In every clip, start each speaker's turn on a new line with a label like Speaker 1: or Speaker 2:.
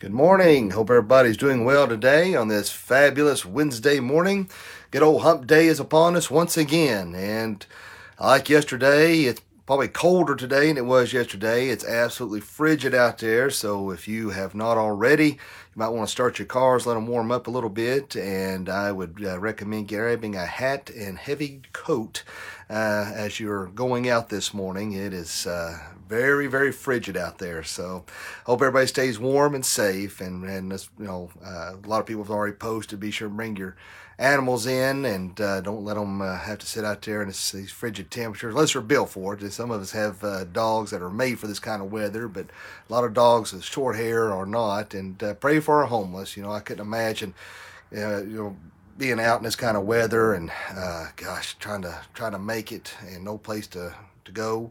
Speaker 1: Good morning. Hope everybody's doing well today on this fabulous Wednesday morning. Good old hump day is upon us once again. And like yesterday, it's probably colder today than it was yesterday. It's absolutely frigid out there. So if you have not already, you might want to start your cars, let them warm up a little bit. And I would uh, recommend grabbing a hat and heavy coat uh, as you're going out this morning. It is uh, very, very frigid out there. So, hope everybody stays warm and safe. And and you know, uh, a lot of people have already posted. Be sure to bring your animals in and uh, don't let them uh, have to sit out there in this, these frigid temperatures unless they're built for it. Some of us have dogs that are made for this kind of weather, but a lot of dogs with short hair are not. And uh, for our homeless. You know, I couldn't imagine, uh, you know being out in this kind of weather and uh, gosh, trying to trying to make it and no place to to go.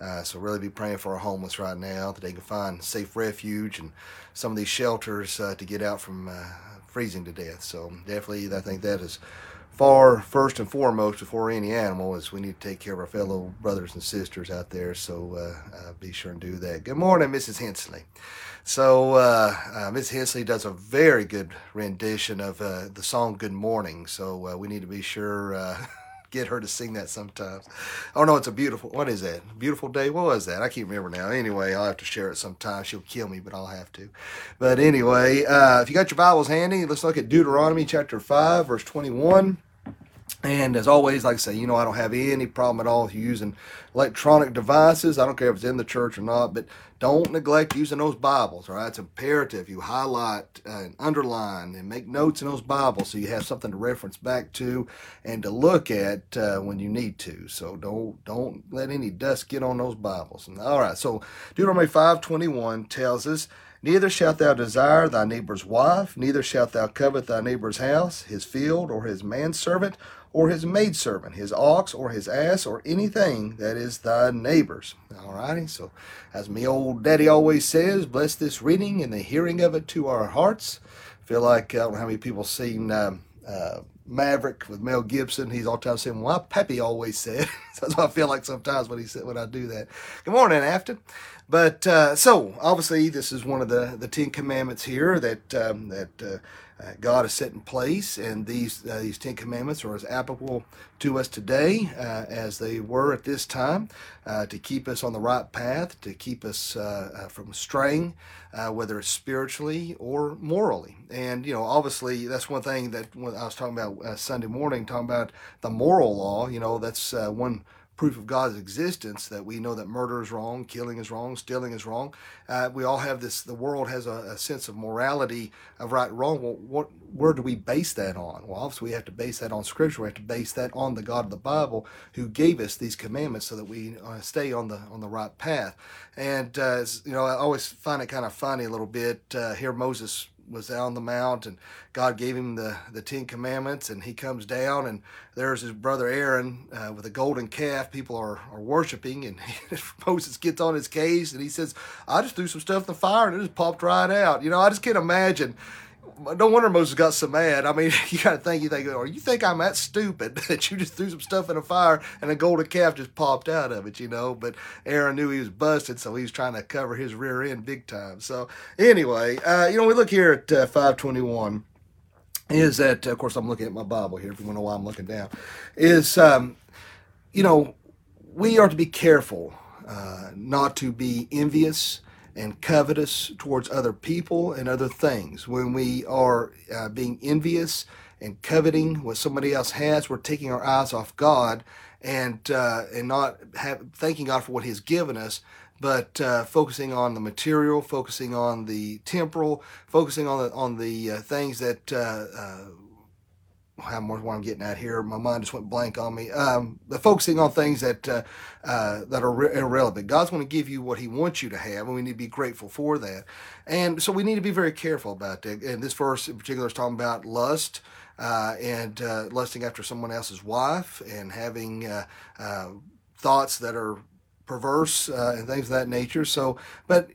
Speaker 1: Uh, so really be praying for our homeless right now that they can find safe refuge and some of these shelters uh, to get out from uh, freezing to death. So definitely, I think that is far first and foremost before any animal is we need to take care of our fellow brothers and sisters out there. So uh, uh, be sure and do that. Good morning, Mrs. Hensley. So uh, uh, Ms. Hensley does a very good rendition of uh, the song "Good Morning." So uh, we need to be sure uh, get her to sing that sometimes. Oh no, it's a beautiful. What is that? Beautiful day. What was that? I can't remember now. Anyway, I'll have to share it sometime. She'll kill me, but I'll have to. But anyway, uh, if you got your Bibles handy, let's look at Deuteronomy chapter five, verse twenty-one. And as always, like I say, you know, I don't have any problem at all with using electronic devices. I don't care if it's in the church or not, but don't neglect using those Bibles, all right? It's imperative. You highlight and underline and make notes in those Bibles so you have something to reference back to and to look at uh, when you need to. So don't don't let any dust get on those Bibles. All right, so Deuteronomy 5.21 tells us, Neither shalt thou desire thy neighbor's wife, neither shalt thou covet thy neighbor's house, his field, or his manservant, or his maidservant, his ox, or his ass, or anything that is thy neighbor's. All righty, so as me old daddy always says, bless this reading and the hearing of it to our hearts. I feel like, I don't know how many people seen um, uh, Maverick with Mel Gibson. He's all the time saying, "Well, Pappy always said." That's what I feel like sometimes when he said when I do that. Good morning, Afton. But uh, so obviously, this is one of the the Ten Commandments here that um, that uh, uh, God has set in place, and these uh, these Ten Commandments are as applicable to us today uh, as they were at this time, to keep us on the right path, to keep us from straying, whether it's spiritually or morally. And you know, obviously, that's one thing that when I was talking about Sunday morning, talking about the moral law. You know, that's one proof of God's existence that we know that murder is wrong, killing is wrong, stealing is wrong. Uh, we all have this. The world has a, a, sense of morality of right and wrong. Well, what where do we base that on? Well, obviously we have to base that on Scripture. We have to base that on the God of the Bible, who gave us these commandments so that we uh, stay on the on the right path. And uh, you know, I always find it kind of funny a little bit. Uh, here Moses was on the mount and God gave him the, the Ten Commandments and he comes down and there's his brother Aaron uh, with a golden calf people are, are worshiping and Moses gets on his case and he says, I just threw some stuff in the fire and it just popped right out. You know, I just can't imagine no wonder Moses got so mad. I mean, you got to think, you think, or you think I'm that stupid that you just threw some stuff in a fire and a golden calf just popped out of it, you know? But Aaron knew he was busted, so he was trying to cover his rear end big time. So anyway, uh, you know, we look here at uh, 521 is that, of course, I'm looking at my Bible here. If you want to know why I'm looking down, is um, you know, we are to be careful uh, not to be envious and covetous towards other people and other things. When we are uh, being envious and coveting what somebody else has, we're taking our eyes off God and uh, and not have, thanking God for what He's given us, but uh, focusing on the material, focusing on the temporal, focusing on the on the uh, things that uh, uh, how much what I'm getting at here. My mind just went blank on me. Um, focusing on things that uh, uh, that are re- irrelevant. God's going to give you what He wants you to have, and we need to be grateful for that. And so we need to be very careful about that. And this verse in particular is talking about lust. Uh, and uh, lusting after someone else's wife and having uh, uh, thoughts that are perverse and things of that nature. So, but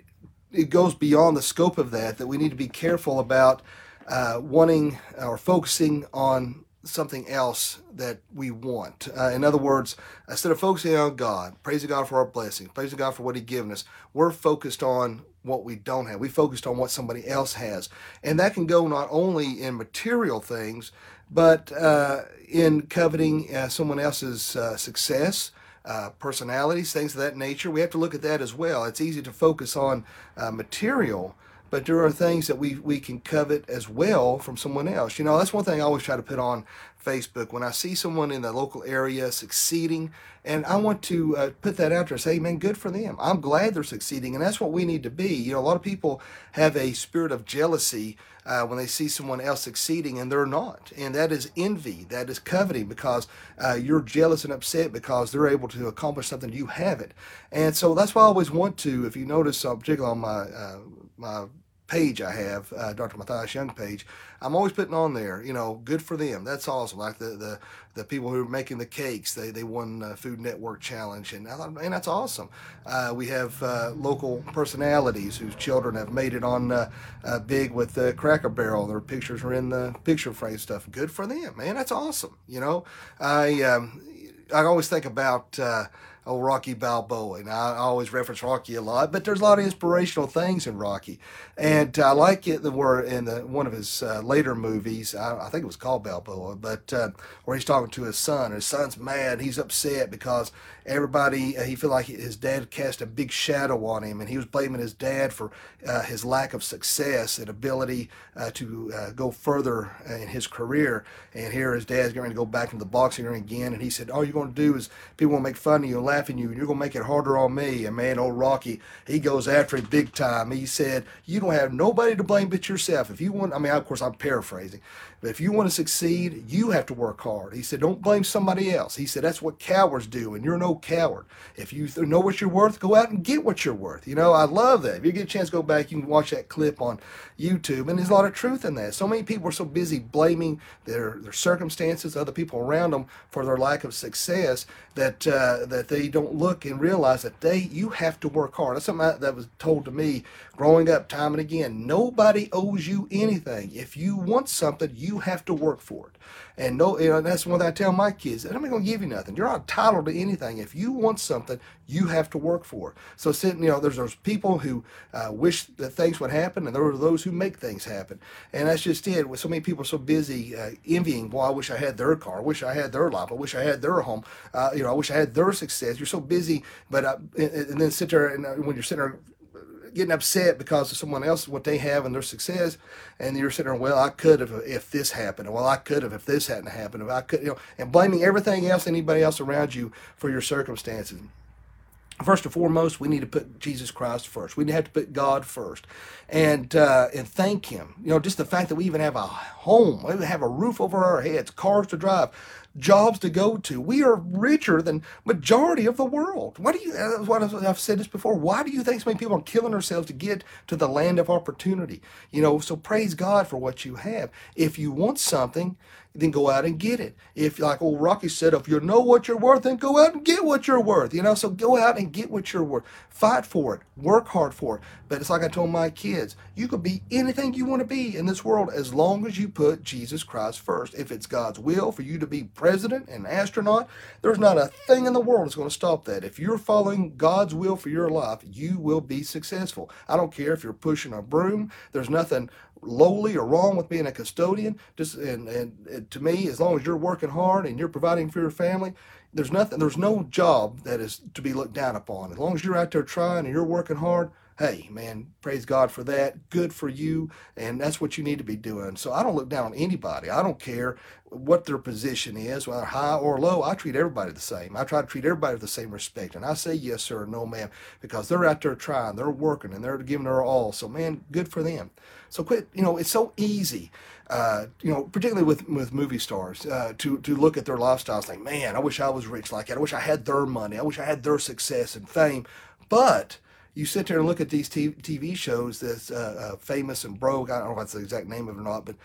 Speaker 1: it goes beyond the scope of that. That we need to be careful about uh, wanting or focusing on something else that we want. Uh, in other words, instead of focusing on God, praising God for our blessings, praising God for what He's given us, we're focused on what we don't have. We focused on what somebody else has. And that can go not only in material things, but uh, in coveting uh, someone else's uh, success, uh, personalities, things of that nature. We have to look at that as well. It's easy to focus on uh, material, but there are things that we, we can covet as well from someone else. You know, that's one thing I always try to put on Facebook when I see someone in the local area succeeding, and I want to uh, put that out there. Say, man, good for them. I'm glad they're succeeding, and that's what we need to be. You know, a lot of people have a spirit of jealousy uh, when they see someone else succeeding and they're not, and that is envy. That is coveting because uh, you're jealous and upset because they're able to accomplish something you haven't. And so that's why I always want to. If you notice, uh, particularly on my uh, my page I have, uh, Dr. Matthias Young page, I'm always putting on there, you know, good for them. That's awesome. Like the the, the people who are making the cakes, they, they won the Food Network Challenge, and I thought, man, that's awesome. Uh, we have uh, local personalities whose children have made it on uh, uh big with the Cracker Barrel. Their pictures are in the picture frame stuff. Good for them, man. That's awesome. You know, I um, I always think about oh Rocky Balboa, and I always reference Rocky a lot. But there's a lot of inspirational things in Rocky, and I like it. The where in the one of his uh, later movies, I, I, think it was called Balboa, but uh, where he's talking to his son. His son's mad. He's upset because everybody uh, he felt like his dad cast a big shadow on him, and he was blaming his dad for uh, his lack of success and ability uh, to uh, go further in his career. And here his dad's going to go back into the boxing ring again, and he said, "All you're going to do is people will make fun of you and laughing you, and you're going to make it harder on me. And man, old Rocky, he goes after it big time. He said, You don't have nobody to blame but yourself. If you want, I mean, of course, I'm paraphrasing, but if you want to succeed, you have to work hard. He said, Don't blame somebody else. He said, That's what cowards do, and you're no coward. If you know what you're worth, go out and get what you're worth. You know, I love that. If you get a chance go back, you can watch that clip on YouTube, and there's a lot of truth in that. So many people are so busy blaming their, their circumstances, other people around them for their lack of success that uh, that they don't look and realize that they you have to work hard. That's something that was told to me growing up time and again. Nobody owes you anything. If you want something, you have to work for it. And no, you know, that's thing I tell my kids. I'm not going to give you nothing. You're not entitled to anything. If you want something, you have to work for it. So you know, there's those people who uh, wish that things would happen, and there are those who make things happen. And that's just it. With so many people so busy uh, envying, well, I wish I had their car. I wish I had their life. I wish I had their home. Uh, you know, I wish I had their success. You're so busy, but uh, and, and, then sit there and uh, when you're sitting there getting upset because of someone else what they have and their success, and you're sitting there, well, I could have if this happened, well, I could have if this hadn't happened, if I could, you know, and blaming everything else, anybody else around you for your circumstances. First and foremost, we need to put Jesus Christ first. We have to put God first, and uh, and thank Him. You know, just the fact that we even have a home, we have a roof over our heads, cars to drive, jobs to go to. We are richer than majority of the world. Why do you? Uh, what I've said this before. Why do you think so many people are killing themselves to get to the land of opportunity? You know, so praise God for what you have. If you want something, then go out and get it. If, like old Rocky said, if you know what you're worth, then go out and get what you're worth. You know, so go out and get what you're worth. Fight for it. Work hard for it. But it's like I told my kids, you could be anything you want to be in this world as long as you put Jesus Christ first. If it's God's will for you to be president and astronaut, there's not a thing in the world that's going to stop that. If you're following God's will for your life, you will be successful. I don't care if you're pushing a broom. There's nothing lowly or wrong with being a custodian. Just and, and, and to me, as long as you're working hard and you're providing for your family, there's nothing. There's no job that is to be looked down upon. As long as you're out there trying and you're working hard, hey, man, praise God for that. Good for you. And that's what you need to be doing. So I don't look down on anybody. I don't care what their position is, whether high or low. I treat everybody the same. I try to treat everybody with the same respect. And I say yes, sir, no, ma'am, because they're out there trying, they're working, and they're giving their all. So, man, good for them. So quit, you know, it's so easy. Uh, you know, particularly with with movie stars, uh, to to look at their lifestyles, like, man, I wish I was rich like that. I wish I had their money. I wish I had their success and fame. But you sit there and look at these TV shows that's uh, uh, famous and broke. I don't know what's the exact name of it or not, but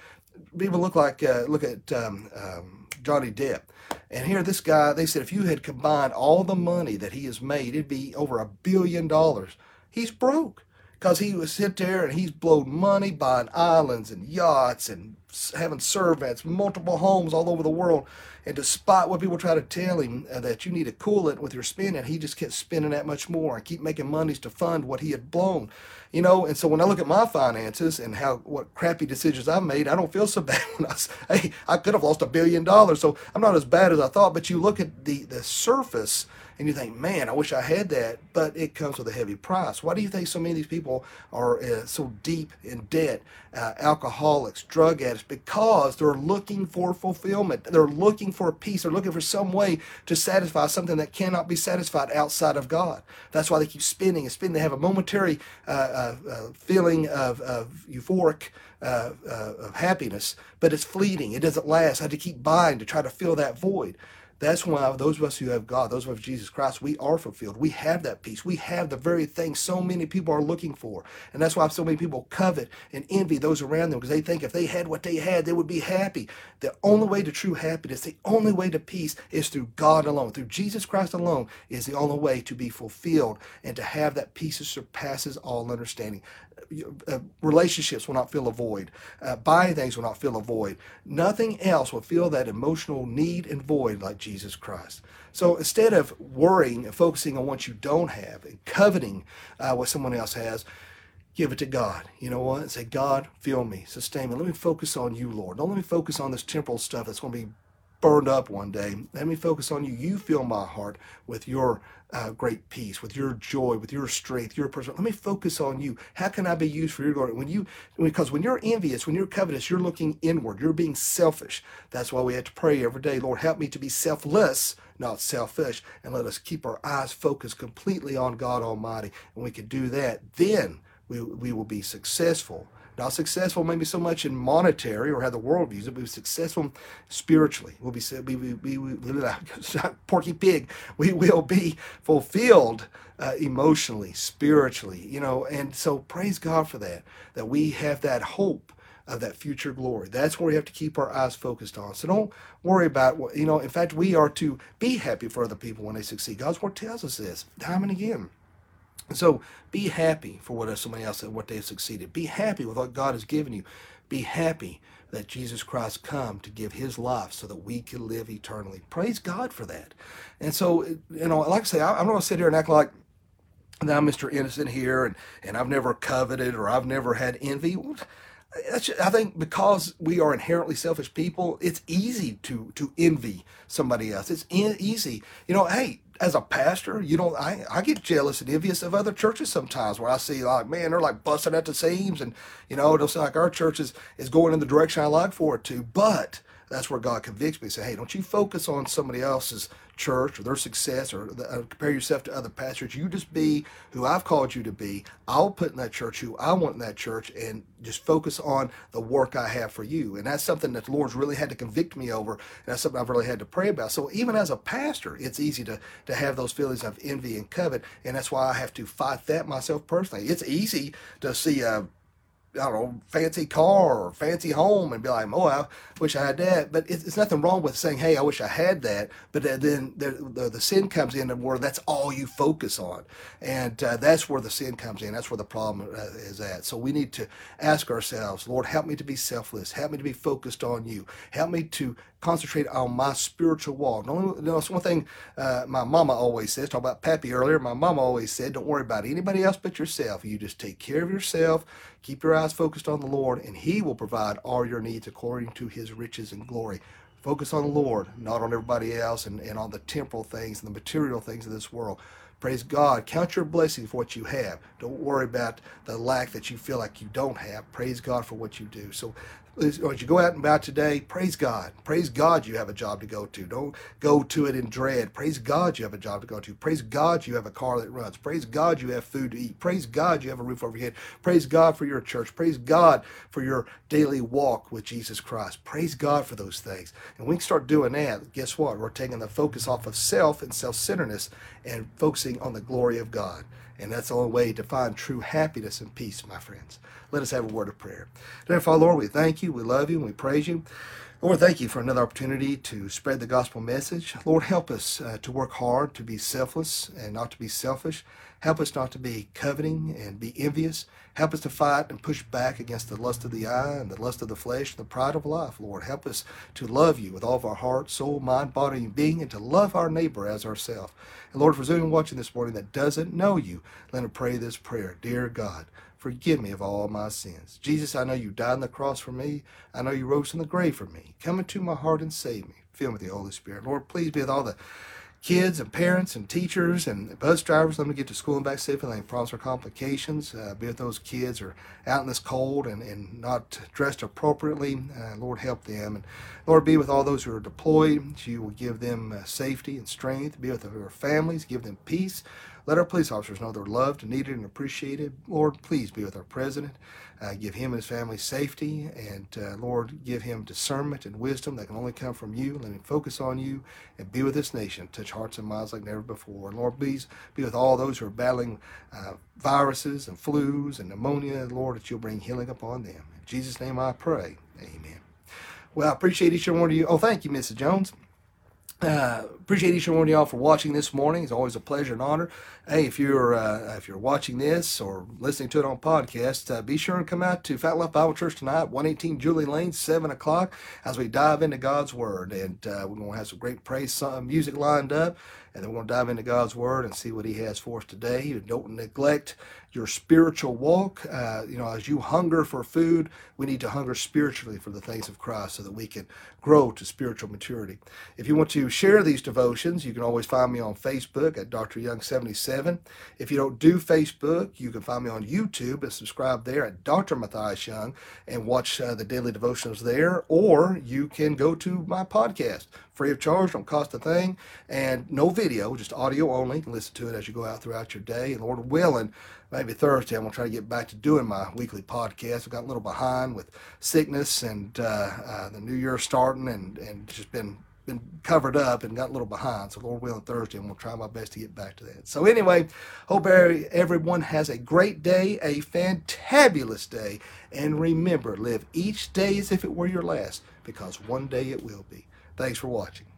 Speaker 1: people look like uh, look at um, um, Johnny Depp. And here, this guy, they said if you had combined all the money that he has made, it'd be over a billion dollars. He's broke because he was sit there and he's blowed money buying islands and yachts and having servants, multiple homes all over the world. And despite what people try to tell him uh, that you need to cool it with your spending, he just kept spending that much more and keep making monies to fund what he had blown. You know, and so when I look at my finances and how what crappy decisions I've made, I don't feel so bad when I hey, I could have lost a billion dollars. So I'm not as bad as I thought. But you look at the the surface and you think, man, I wish I had that, but it comes with a heavy price. Why do you think so many of these people are uh, so deep in debt, uh, alcoholics, drug addicts? Because they're looking for fulfillment. They're looking for peace. They're looking for some way to satisfy something that cannot be satisfied outside of God. That's why they keep spinning and spinning. They have a momentary uh, uh, uh feeling of, of euphoric. Uh, of happiness, but it's fleeting. It doesn't last. I had to keep buying to try to fill that void. That's why those of us who have God, those of of Jesus Christ, we are fulfilled. We have that peace. We have the very thing so many people are looking for. And that's why so many people covet and envy those around them because they think if they had what they had, they would be happy. The only way to true happiness, the only way to peace is through God alone. Through Jesus Christ alone is the only way to be fulfilled and to have that peace that surpasses all understanding. Uh, relationships will not fill a void. Uh, buying things will not fill a void. Nothing else will fill that emotional need and void like Jesus Christ. So instead of worrying and focusing on what you don't have and coveting uh, what someone else has, give it to God. You know what? Say, God, fill me, sustain me. Let me focus on you, Lord. Don't let me focus on this temporal stuff that's going to be burned up one day. Let me focus on you. You fill my heart with your uh, great peace, with your joy, with your strength, your person. Let me focus on you. How can I be used for your glory? When you, because when you're envious, when you're covetous, you're looking inward. You're being selfish. That's why we have to pray every day. Lord, help me to be selfless, not selfish, and let us keep our eyes focused completely on God Almighty. And we can do that. Then we, we will be successful not successful maybe so much in monetary or how the world views it, but successful spiritually. We'll be, we, we, we, we porky pig. We will be fulfilled uh, emotionally, spiritually, you know. And so praise God for that, that we have that hope of that future glory. That's where we have to keep our eyes focused on. So don't worry about what, you know, in fact, we are to be happy for other people when they succeed. God's word tells us this time and again. So be happy for what uh, somebody else said, what they have succeeded. Be happy with what God has given you. Be happy that Jesus Christ come to give his life so that we can live eternally. Praise God for that. And so, you know, like I say, I'm not going to sit here and act like that I'm Mr. Innocent here and, and I've never coveted or I've never had envy. I think because we are inherently selfish people, it's easy to to envy somebody else. It's in, easy, you know. Hey, as a pastor, you know, I, I get jealous and envious of other churches sometimes where I see like, man, they're like busting at the seams and, you know, it looks like our church is, is going in the direction I like for it to. But that's where God convicts me. Say, hey, don't you focus on somebody else's church or their success or uh, compare yourself to other pastors. You just be who I've called you to be. I'll put in that church who I want in that church and just focus on the work I have for you. And that's something that the Lord's really had to convict me over. And that's something I've really had to pray about. So even as a pastor, it's easy to, to have those feelings of envy and covet. And that's why I have to fight that myself personally. It's easy to see a I don't know, fancy car or fancy home and be like, oh, I wish I had that. But it's, it's nothing wrong with saying, hey, I wish I had that. But then the, the, the sin comes in where that's all you focus on. And uh, that's where the sin comes in. That's where the problem uh, is at. So we need to ask ourselves, Lord, help me to be selfless. Help me to be focused on you. Help me to concentrate on my spiritual walk. You know, it's one thing uh, my mama always says, talk about Pappy earlier, my mama always said, don't worry about anybody else but yourself. You just take care of yourself, keep your eyes focused on the Lord, and He will provide all your needs according to His riches and glory. Focus on the Lord, not on everybody else and, and on the temporal things and the material things of this world. Praise God. Count your blessings for what you have. Don't worry about the lack that you feel like you don't have. Praise God for what you do. So as oh, you go out and about today, praise God. Praise God you have a job to go to. Don't go to it in dread. Praise God you have a job to go to. Praise God you have a car that runs. Praise God you have food to eat. Praise God you have a roof over your head. Praise God for your church. Praise God for your daily walk with Jesus Christ. Praise God for those things. And we start doing that. Guess what? We're taking the focus off of self and self centeredness and focusing on the glory of God. And that's the only way to find true happiness and peace, my friends. Let us have a word of prayer. Father, Lord, we thank you, we love you, and we praise you. Lord, thank you for another opportunity to spread the gospel message. Lord, help us uh, to work hard, to be selfless and not to be selfish. Help us not to be coveting and be envious. Help us to fight and push back against the lust of the eye and the lust of the flesh and the pride of life, Lord. Help us to love you with all of our heart, soul, mind, body, and being, and to love our neighbor as ourselves. And Lord, for anyone watching this morning that doesn't know you, let him pray this prayer. Dear God, Forgive me of all my sins. Jesus, I know you died on the cross for me. I know you rose from the grave for me. Come into my heart and save me. Fill me with the Holy Spirit. Lord, please be with all the kids and parents and teachers and bus drivers. Let them get to school and back safely. Let them prosper complications. Uh, be with those kids are out in this cold and, and not dressed appropriately. Uh, Lord, help them. And Lord, be with all those who are deployed. You will give them uh, safety and strength. Be with their families. Give them peace. Let our police officers know they're loved, needed, and appreciated. Lord, please be with our president. Uh, give him and his family safety, and uh, Lord, give him discernment and wisdom that can only come from you. Let him focus on you and be with this nation. Touch hearts and minds like never before. And Lord, please be with all those who are battling uh, viruses and flus and pneumonia. Lord, that you'll bring healing upon them. In Jesus' name I pray. Amen. Well, I appreciate each and one of you. Oh, thank you, Mrs. Jones. Appreciate each and one of y'all for watching this morning. It's always a pleasure and honor. Hey, if you're uh, if you're watching this or listening to it on podcast, uh, be sure and come out to Faith Life Bible Church tonight, 118 Julie Lane, 7 o'clock, as we dive into God's Word. And uh, we're going to have some great praise music lined up. And then we're going to dive into God's Word and see what He has for us today. Don't neglect your spiritual walk. Uh, you know, as you hunger for food, we need to hunger spiritually for the things of Christ so that we can grow to spiritual maturity. If you want to share these devotions, you can always find me on Facebook at Dr. Young 77. If you don't do Facebook, you can find me on YouTube and subscribe there at Dr. Matthias Young and watch uh, the daily devotions there. Or you can go to my podcast, free of charge, don't cost a thing, and no video, just audio only. You can listen to it as you go out throughout your day. And Lord willing, maybe Thursday, I'm going to try to get back to doing my weekly podcast. I got a little behind with sickness and uh, uh, the new year starting and, and just been been covered up and got a little behind. So Lord willing, Thursday, I'm to try my best to get back to that. So anyway, hope everyone has a great day, a fantabulous day. And remember, live each day as if it were your last, because one day it will be. Thanks for watching.